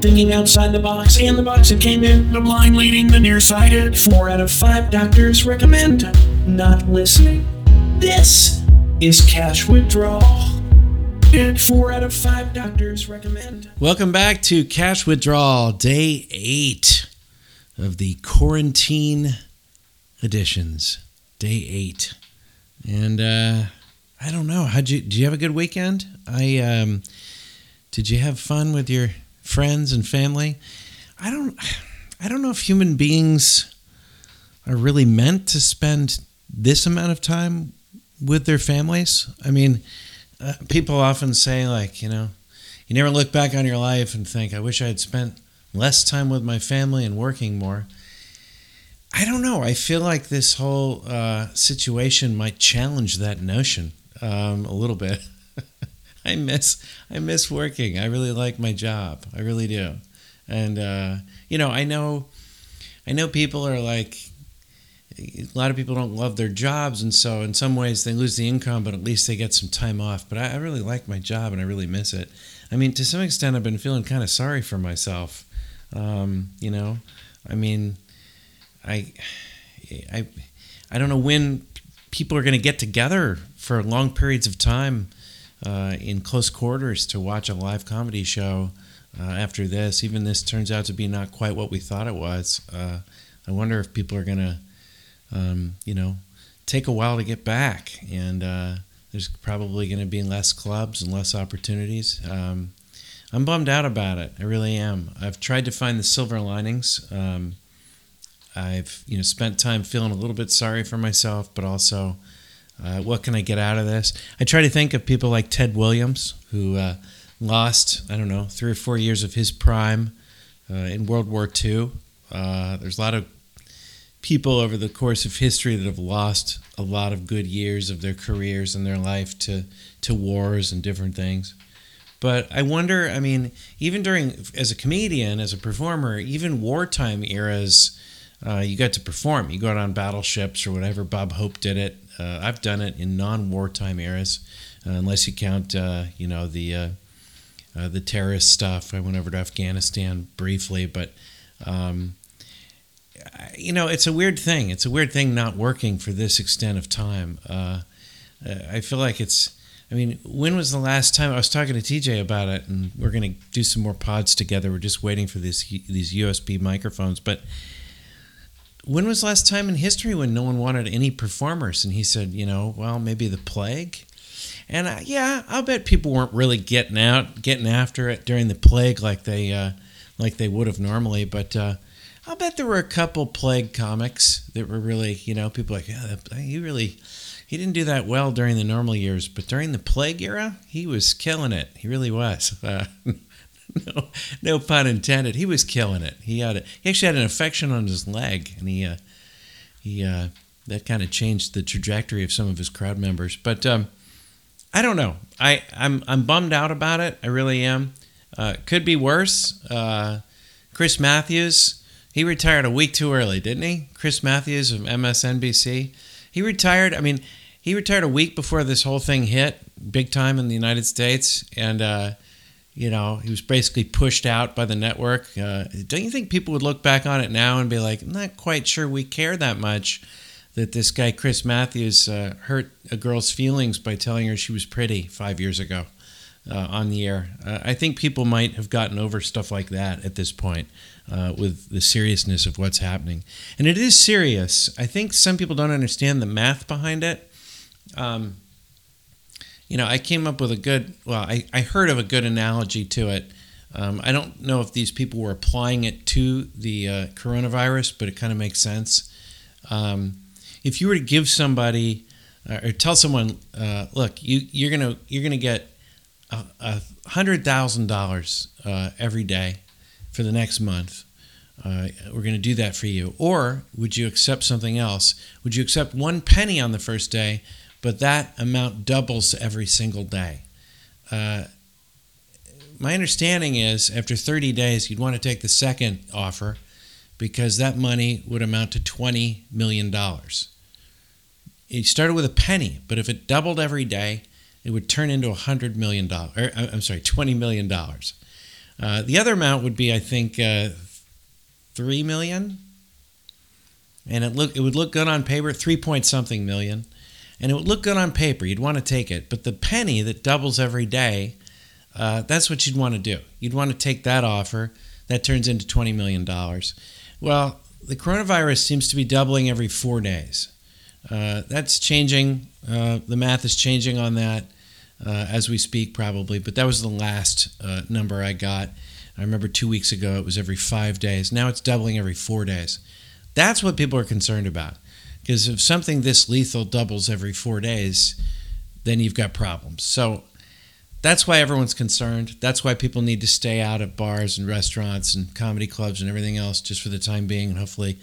Thinking outside the box, and the box it came in. The blind leading the nearsighted. Four out of five doctors recommend not listening. This is cash withdrawal. And four out of five doctors recommend. Welcome back to Cash Withdrawal, day eight of the quarantine editions. Day eight. And uh, I don't know. How'd you, did you have a good weekend? I, um, did you have fun with your friends and family? I don't, I don't know if human beings are really meant to spend this amount of time with their families. I mean, uh, people often say, like, you know, you never look back on your life and think, I wish I had spent less time with my family and working more. I don't know. I feel like this whole uh, situation might challenge that notion um, a little bit. I miss I miss working. I really like my job. I really do. And uh, you know, I know I know people are like a lot of people don't love their jobs, and so in some ways they lose the income, but at least they get some time off. But I, I really like my job, and I really miss it. I mean, to some extent, I've been feeling kind of sorry for myself. Um, you know, I mean, I, I, I don't know when people are going to get together for long periods of time uh, in close quarters to watch a live comedy show. Uh, after this, even this turns out to be not quite what we thought it was. Uh, I wonder if people are going to um, you know, take a while to get back. And uh, there's probably going to be less clubs and less opportunities. Um, I'm bummed out about it. I really am. I've tried to find the silver linings. Um, I've you know spent time feeling a little bit sorry for myself, but also uh, what can I get out of this? I try to think of people like Ted Williams, who uh, lost I don't know three or four years of his prime uh, in World War II. Uh, there's a lot of people over the course of history that have lost a lot of good years of their careers and their life to to wars and different things. But I wonder, I mean, even during as a comedian, as a performer, even wartime eras, uh, you got to perform. You go out on battleships or whatever. Bob Hope did it. Uh, I've done it in non-wartime eras, uh, unless you count, uh, you know, the uh, uh, the terrorist stuff. I went over to Afghanistan briefly, but um, you know, it's a weird thing. It's a weird thing not working for this extent of time. Uh, I feel like it's. I mean, when was the last time I was talking to TJ about it, and we're going to do some more pods together. We're just waiting for this these USB microphones, but when was last time in history when no one wanted any performers? And he said, you know, well, maybe the plague. And uh, yeah, I'll bet people weren't really getting out, getting after it during the plague like they uh, like they would have normally. But uh, I'll bet there were a couple plague comics that were really, you know, people like, yeah, he really, he didn't do that well during the normal years, but during the plague era, he was killing it. He really was. Uh, no, no pun intended. He was killing it. He had, a, he actually had an infection on his leg, and he, uh, he, uh, that kind of changed the trajectory of some of his crowd members. But um, I don't know. I, I'm, I'm bummed out about it. I really am. Uh, could be worse. Uh, Chris Matthews he retired a week too early, didn't he? Chris Matthews of MSNBC. He retired. I mean, he retired a week before this whole thing hit, big time in the United States, and uh, you know he was basically pushed out by the network. Uh, don't you think people would look back on it now and be like, I'm not quite sure we care that much that this guy Chris Matthews uh, hurt a girl's feelings by telling her she was pretty five years ago uh, on the air? Uh, I think people might have gotten over stuff like that at this point uh, with the seriousness of what's happening. And it is serious. I think some people don't understand the math behind it. Um, you know, I came up with a good, well, I, I heard of a good analogy to it. Um, I don't know if these people were applying it to the uh, coronavirus, but it kind of makes sense. Um, if you were to give somebody uh, or tell someone, uh, look, you, you're gonna you're gonna get a hundred thousand dollars uh, every day for the next month. Uh, we're going to do that for you. Or would you accept something else? Would you accept one penny on the first day, but that amount doubles every single day? Uh, my understanding is after 30 days, you'd want to take the second offer because that money would amount to $20 million. It started with a penny, but if it doubled every day, it would turn into $100 million. Or, I'm sorry, $20 million. Uh, the other amount would be, I think, uh, three million, and it look it would look good on paper, three point something million, and it would look good on paper. You'd want to take it, but the penny that doubles every day, uh, that's what you'd want to do. You'd want to take that offer. That turns into twenty million dollars. Well, the coronavirus seems to be doubling every four days. Uh, that's changing. Uh, the math is changing on that uh, as we speak, probably. But that was the last uh, number I got. I remember two weeks ago it was every five days. Now it's doubling every four days. That's what people are concerned about. Because if something this lethal doubles every four days, then you've got problems. So that's why everyone's concerned. That's why people need to stay out of bars and restaurants and comedy clubs and everything else just for the time being. And hopefully,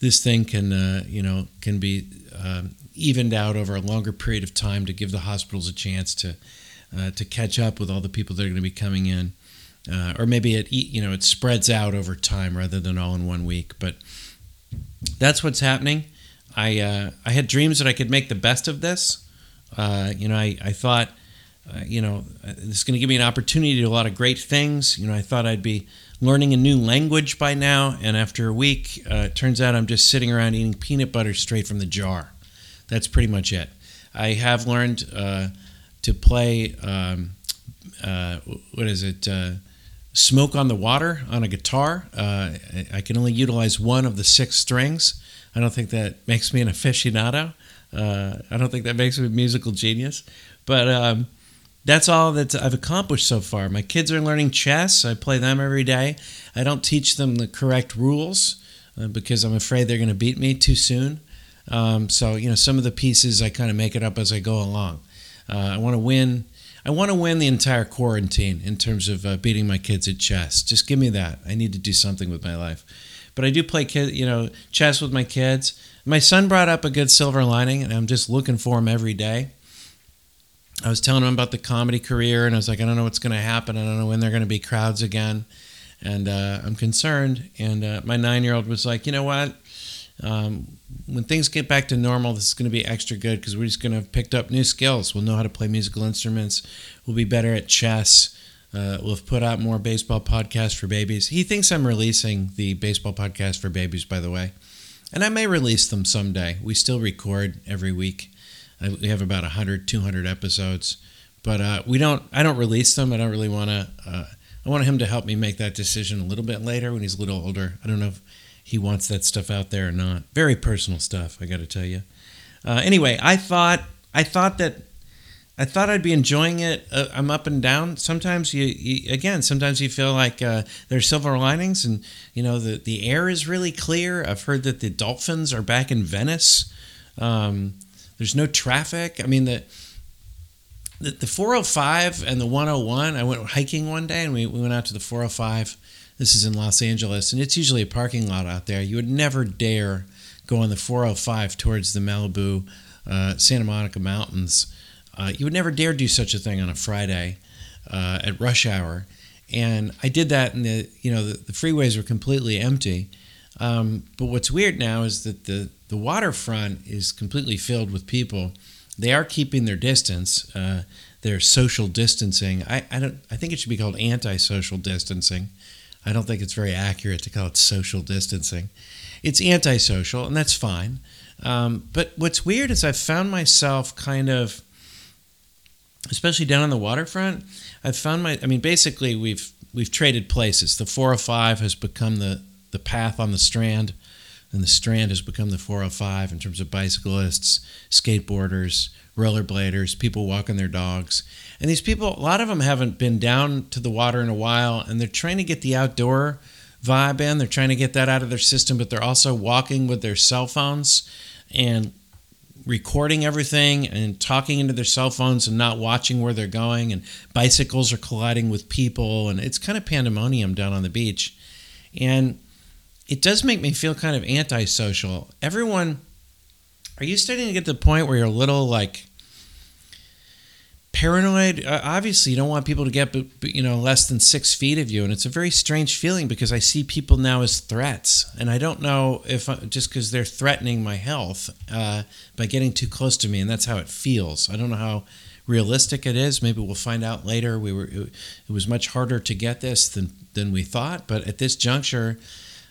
this thing can, uh, you know, can be um, evened out over a longer period of time to give the hospitals a chance to uh, to catch up with all the people that are going to be coming in, uh, or maybe it you know it spreads out over time rather than all in one week. But that's what's happening. I uh, I had dreams that I could make the best of this. Uh, you know, I I thought. Uh, you know, this is going to give me an opportunity to do a lot of great things. You know, I thought I'd be learning a new language by now, and after a week, uh, it turns out I'm just sitting around eating peanut butter straight from the jar. That's pretty much it. I have learned uh, to play. Um, uh, what is it? Uh, smoke on the water on a guitar. Uh, I can only utilize one of the six strings. I don't think that makes me an aficionado. Uh, I don't think that makes me a musical genius. But um, that's all that I've accomplished so far. My kids are learning chess. I play them every day. I don't teach them the correct rules uh, because I'm afraid they're going to beat me too soon. Um, so you know, some of the pieces I kind of make it up as I go along. Uh, I want to win. I want to win the entire quarantine in terms of uh, beating my kids at chess. Just give me that. I need to do something with my life. But I do play kid, you know, chess with my kids. My son brought up a good silver lining, and I'm just looking for him every day. I was telling him about the comedy career, and I was like, I don't know what's going to happen. I don't know when they're going to be crowds again, and uh, I'm concerned. And uh, my nine-year-old was like, you know what? Um, when things get back to normal, this is going to be extra good because we're just going to have picked up new skills. We'll know how to play musical instruments. We'll be better at chess. Uh, we'll have put out more baseball podcasts for babies. He thinks I'm releasing the baseball podcast for babies, by the way, and I may release them someday. We still record every week. we have about 100, 200 episodes, but uh, we don't. I don't release them. I don't really want to. Uh, I want him to help me make that decision a little bit later when he's a little older. I don't know if he wants that stuff out there or not. Very personal stuff, I got to tell you. Uh, anyway, I thought I thought that I thought I'd be enjoying it. Uh, I'm up and down. Sometimes you, you again, sometimes you feel like uh, there's silver linings, and you know the the air is really clear. I've heard that the dolphins are back in Venice. Um, there's no traffic. I mean the. The, the 405 and the 101. I went hiking one day and we, we went out to the 405 this is in Los Angeles, and it's usually a parking lot out there. You would never dare go on the 405 towards the Malibu, uh, Santa Monica Mountains. Uh, you would never dare do such a thing on a Friday uh, at rush hour. And I did that, and the you know the, the freeways were completely empty. Um, but what's weird now is that the the waterfront is completely filled with people. They are keeping their distance. Uh, they're social distancing. I, I don't. I think it should be called anti-social distancing I don't think it's very accurate to call it social distancing. It's antisocial, and that's fine. Um, but what's weird is I've found myself kind of, especially down on the waterfront. I've found my. I mean, basically, we've we've traded places. The 405 has become the the path on the Strand, and the Strand has become the 405 in terms of bicyclists, skateboarders, rollerbladers, people walking their dogs. And these people, a lot of them haven't been down to the water in a while, and they're trying to get the outdoor vibe in. They're trying to get that out of their system, but they're also walking with their cell phones and recording everything and talking into their cell phones and not watching where they're going. And bicycles are colliding with people, and it's kind of pandemonium down on the beach. And it does make me feel kind of antisocial. Everyone are you starting to get to the point where you're a little like paranoid? Uh, obviously, you don't want people to get you know less than six feet of you, and it's a very strange feeling because I see people now as threats, and I don't know if uh, just because they're threatening my health uh, by getting too close to me, and that's how it feels. I don't know how realistic it is. Maybe we'll find out later. We were it, was much harder to get this than than we thought, but at this juncture,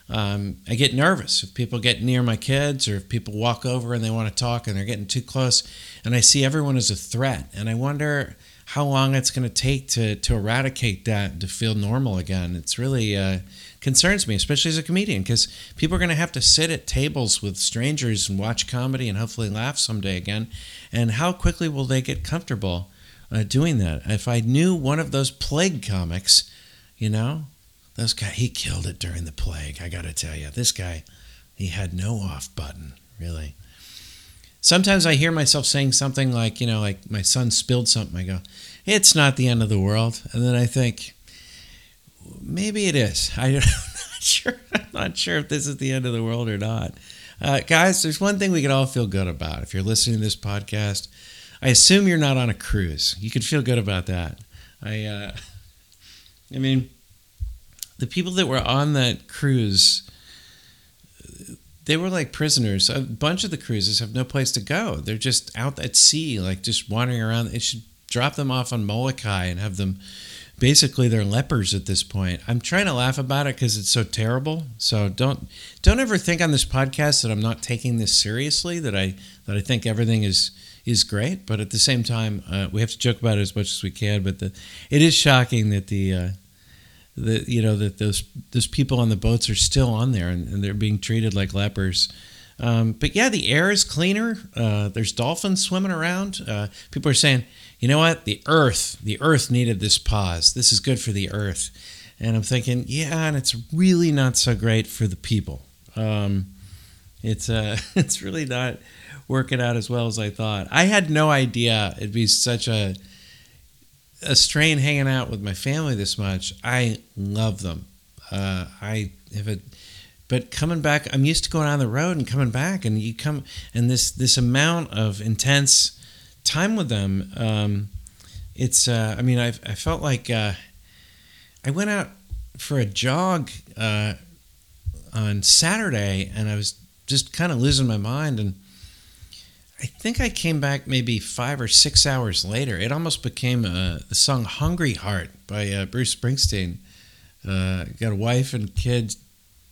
um, I get nervous if people get near my kids or if people walk over and they want to talk and they're getting too close, and I see everyone as a threat, and I wonder how long it's going to take to to eradicate that to feel normal again. It's really uh, concerns me, especially as a comedian, because people are going to have to sit at tables with strangers and watch comedy and hopefully laugh someday again. And how quickly will they get comfortable uh, doing that? If I knew one of those plague comics, you know, those guy he killed it during the plague. I got to tell you, this guy, he had no off button, really sometimes I hear myself saying something like, you know, like my son spilled something. I go, it's not the end of the world. And then I think, maybe it is. I, am not sure. I'm not sure if this is the end of the world or not. Uh, guys, there's one thing we can all feel good about. If you're listening to this podcast, I assume you're not on a cruise. You can feel good about that. I, uh, I mean, the people that were on that cruise they were like prisoners. A bunch of the cruises have no place to go. They're just out at sea, like just wandering around. They should drop them off on Molokai and have them. Basically, they're lepers at this point. I'm trying to laugh about it because it's so terrible. So don't don't ever think on this podcast that I'm not taking this seriously. That I that I think everything is is great. But at the same time, uh, we have to joke about it as much as we can. But the, it is shocking that the uh, that you know that those those people on the boats are still on there and, and they're being treated like lepers. Um, but yeah, the air is cleaner. Uh, there's dolphins swimming around. Uh, people are saying, you know what, the Earth, the Earth needed this pause. This is good for the Earth. And I'm thinking, yeah, and it's really not so great for the people. Um, it's uh, it's really not working out as well as I thought. I had no idea it'd be such a a strain hanging out with my family this much. I love them. Uh, I have a, but coming back, I'm used to going on the road and coming back, and you come and this this amount of intense time with them. Um, it's uh, I mean I've, I felt like uh, I went out for a jog uh, on Saturday, and I was just kind of losing my mind and I think I came back maybe five or six hours later. It almost became uh, the song "Hungry Heart" by uh, Bruce Springsteen. Uh, got a wife and kids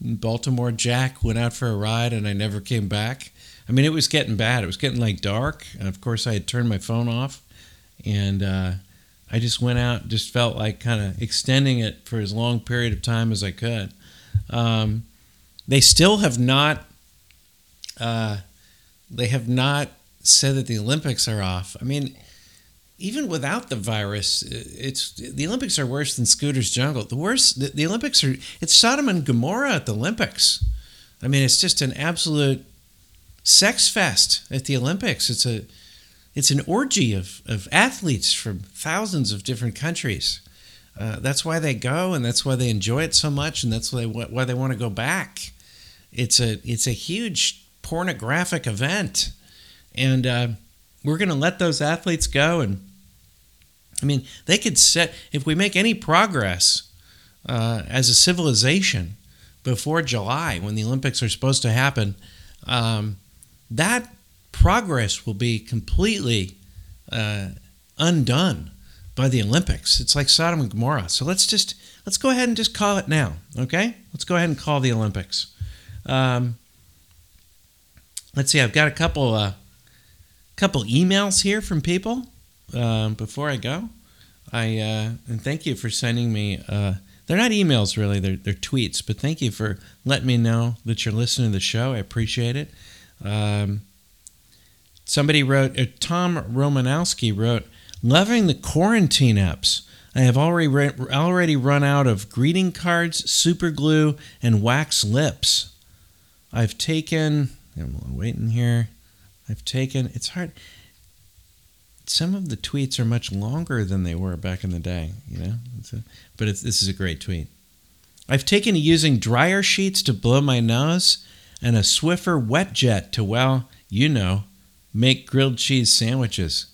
in Baltimore. Jack went out for a ride, and I never came back. I mean, it was getting bad. It was getting like dark. And of course, I had turned my phone off, and uh, I just went out. Just felt like kind of extending it for as long period of time as I could. Um, they still have not. Uh, they have not said that the Olympics are off. I mean, even without the virus, it's the Olympics are worse than Scooter's Jungle. The worst, the, the Olympics are it's Sodom and Gomorrah at the Olympics. I mean, it's just an absolute sex fest at the Olympics. It's a it's an orgy of, of athletes from thousands of different countries. Uh, that's why they go, and that's why they enjoy it so much, and that's why they, why they want to go back. It's a it's a huge pornographic event and uh, we're going to let those athletes go. And I mean, they could set, if we make any progress uh, as a civilization before July, when the Olympics are supposed to happen, um, that progress will be completely uh, undone by the Olympics. It's like Sodom and Gomorrah. So let's just let's go ahead and just call it now. Okay, let's go ahead and call the Olympics. Um, let's see. I've got a couple uh, couple emails here from people um, before I go. I uh, and thank you for sending me. Uh, they're not emails really; they're, they're tweets. But thank you for letting me know that you're listening to the show. I appreciate it. Um, somebody wrote. Uh, Tom Romanowski wrote, "Loving the quarantine apps. I have already re- already run out of greeting cards, super glue, and wax lips. I've taken. I'm waiting here. I've taken, it's hard. Some of the tweets are much longer than they were back in the day, you know? It's a, but it's, this is a great tweet. I've taken to using dryer sheets to blow my nose and a Swiffer wet jet to, well, you know, make grilled cheese sandwiches.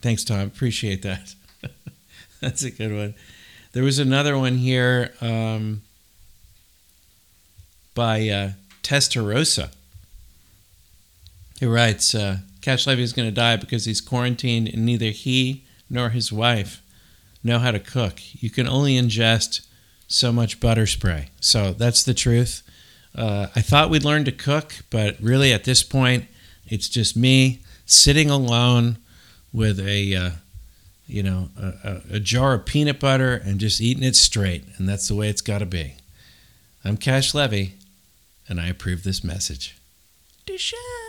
Thanks, Tom. Appreciate that. That's a good one. There was another one here um, by uh, Testarossa who writes, uh, Cash Levy is going to die because he's quarantined and neither he nor his wife know how to cook. You can only ingest so much butter spray. So that's the truth. Uh, I thought we'd learn to cook, but really at this point, it's just me sitting alone with a, uh, you know, a, a, a jar of peanut butter and just eating it straight. And that's the way it's got to be. I'm Cash Levy, and I approve this message. Deshaun.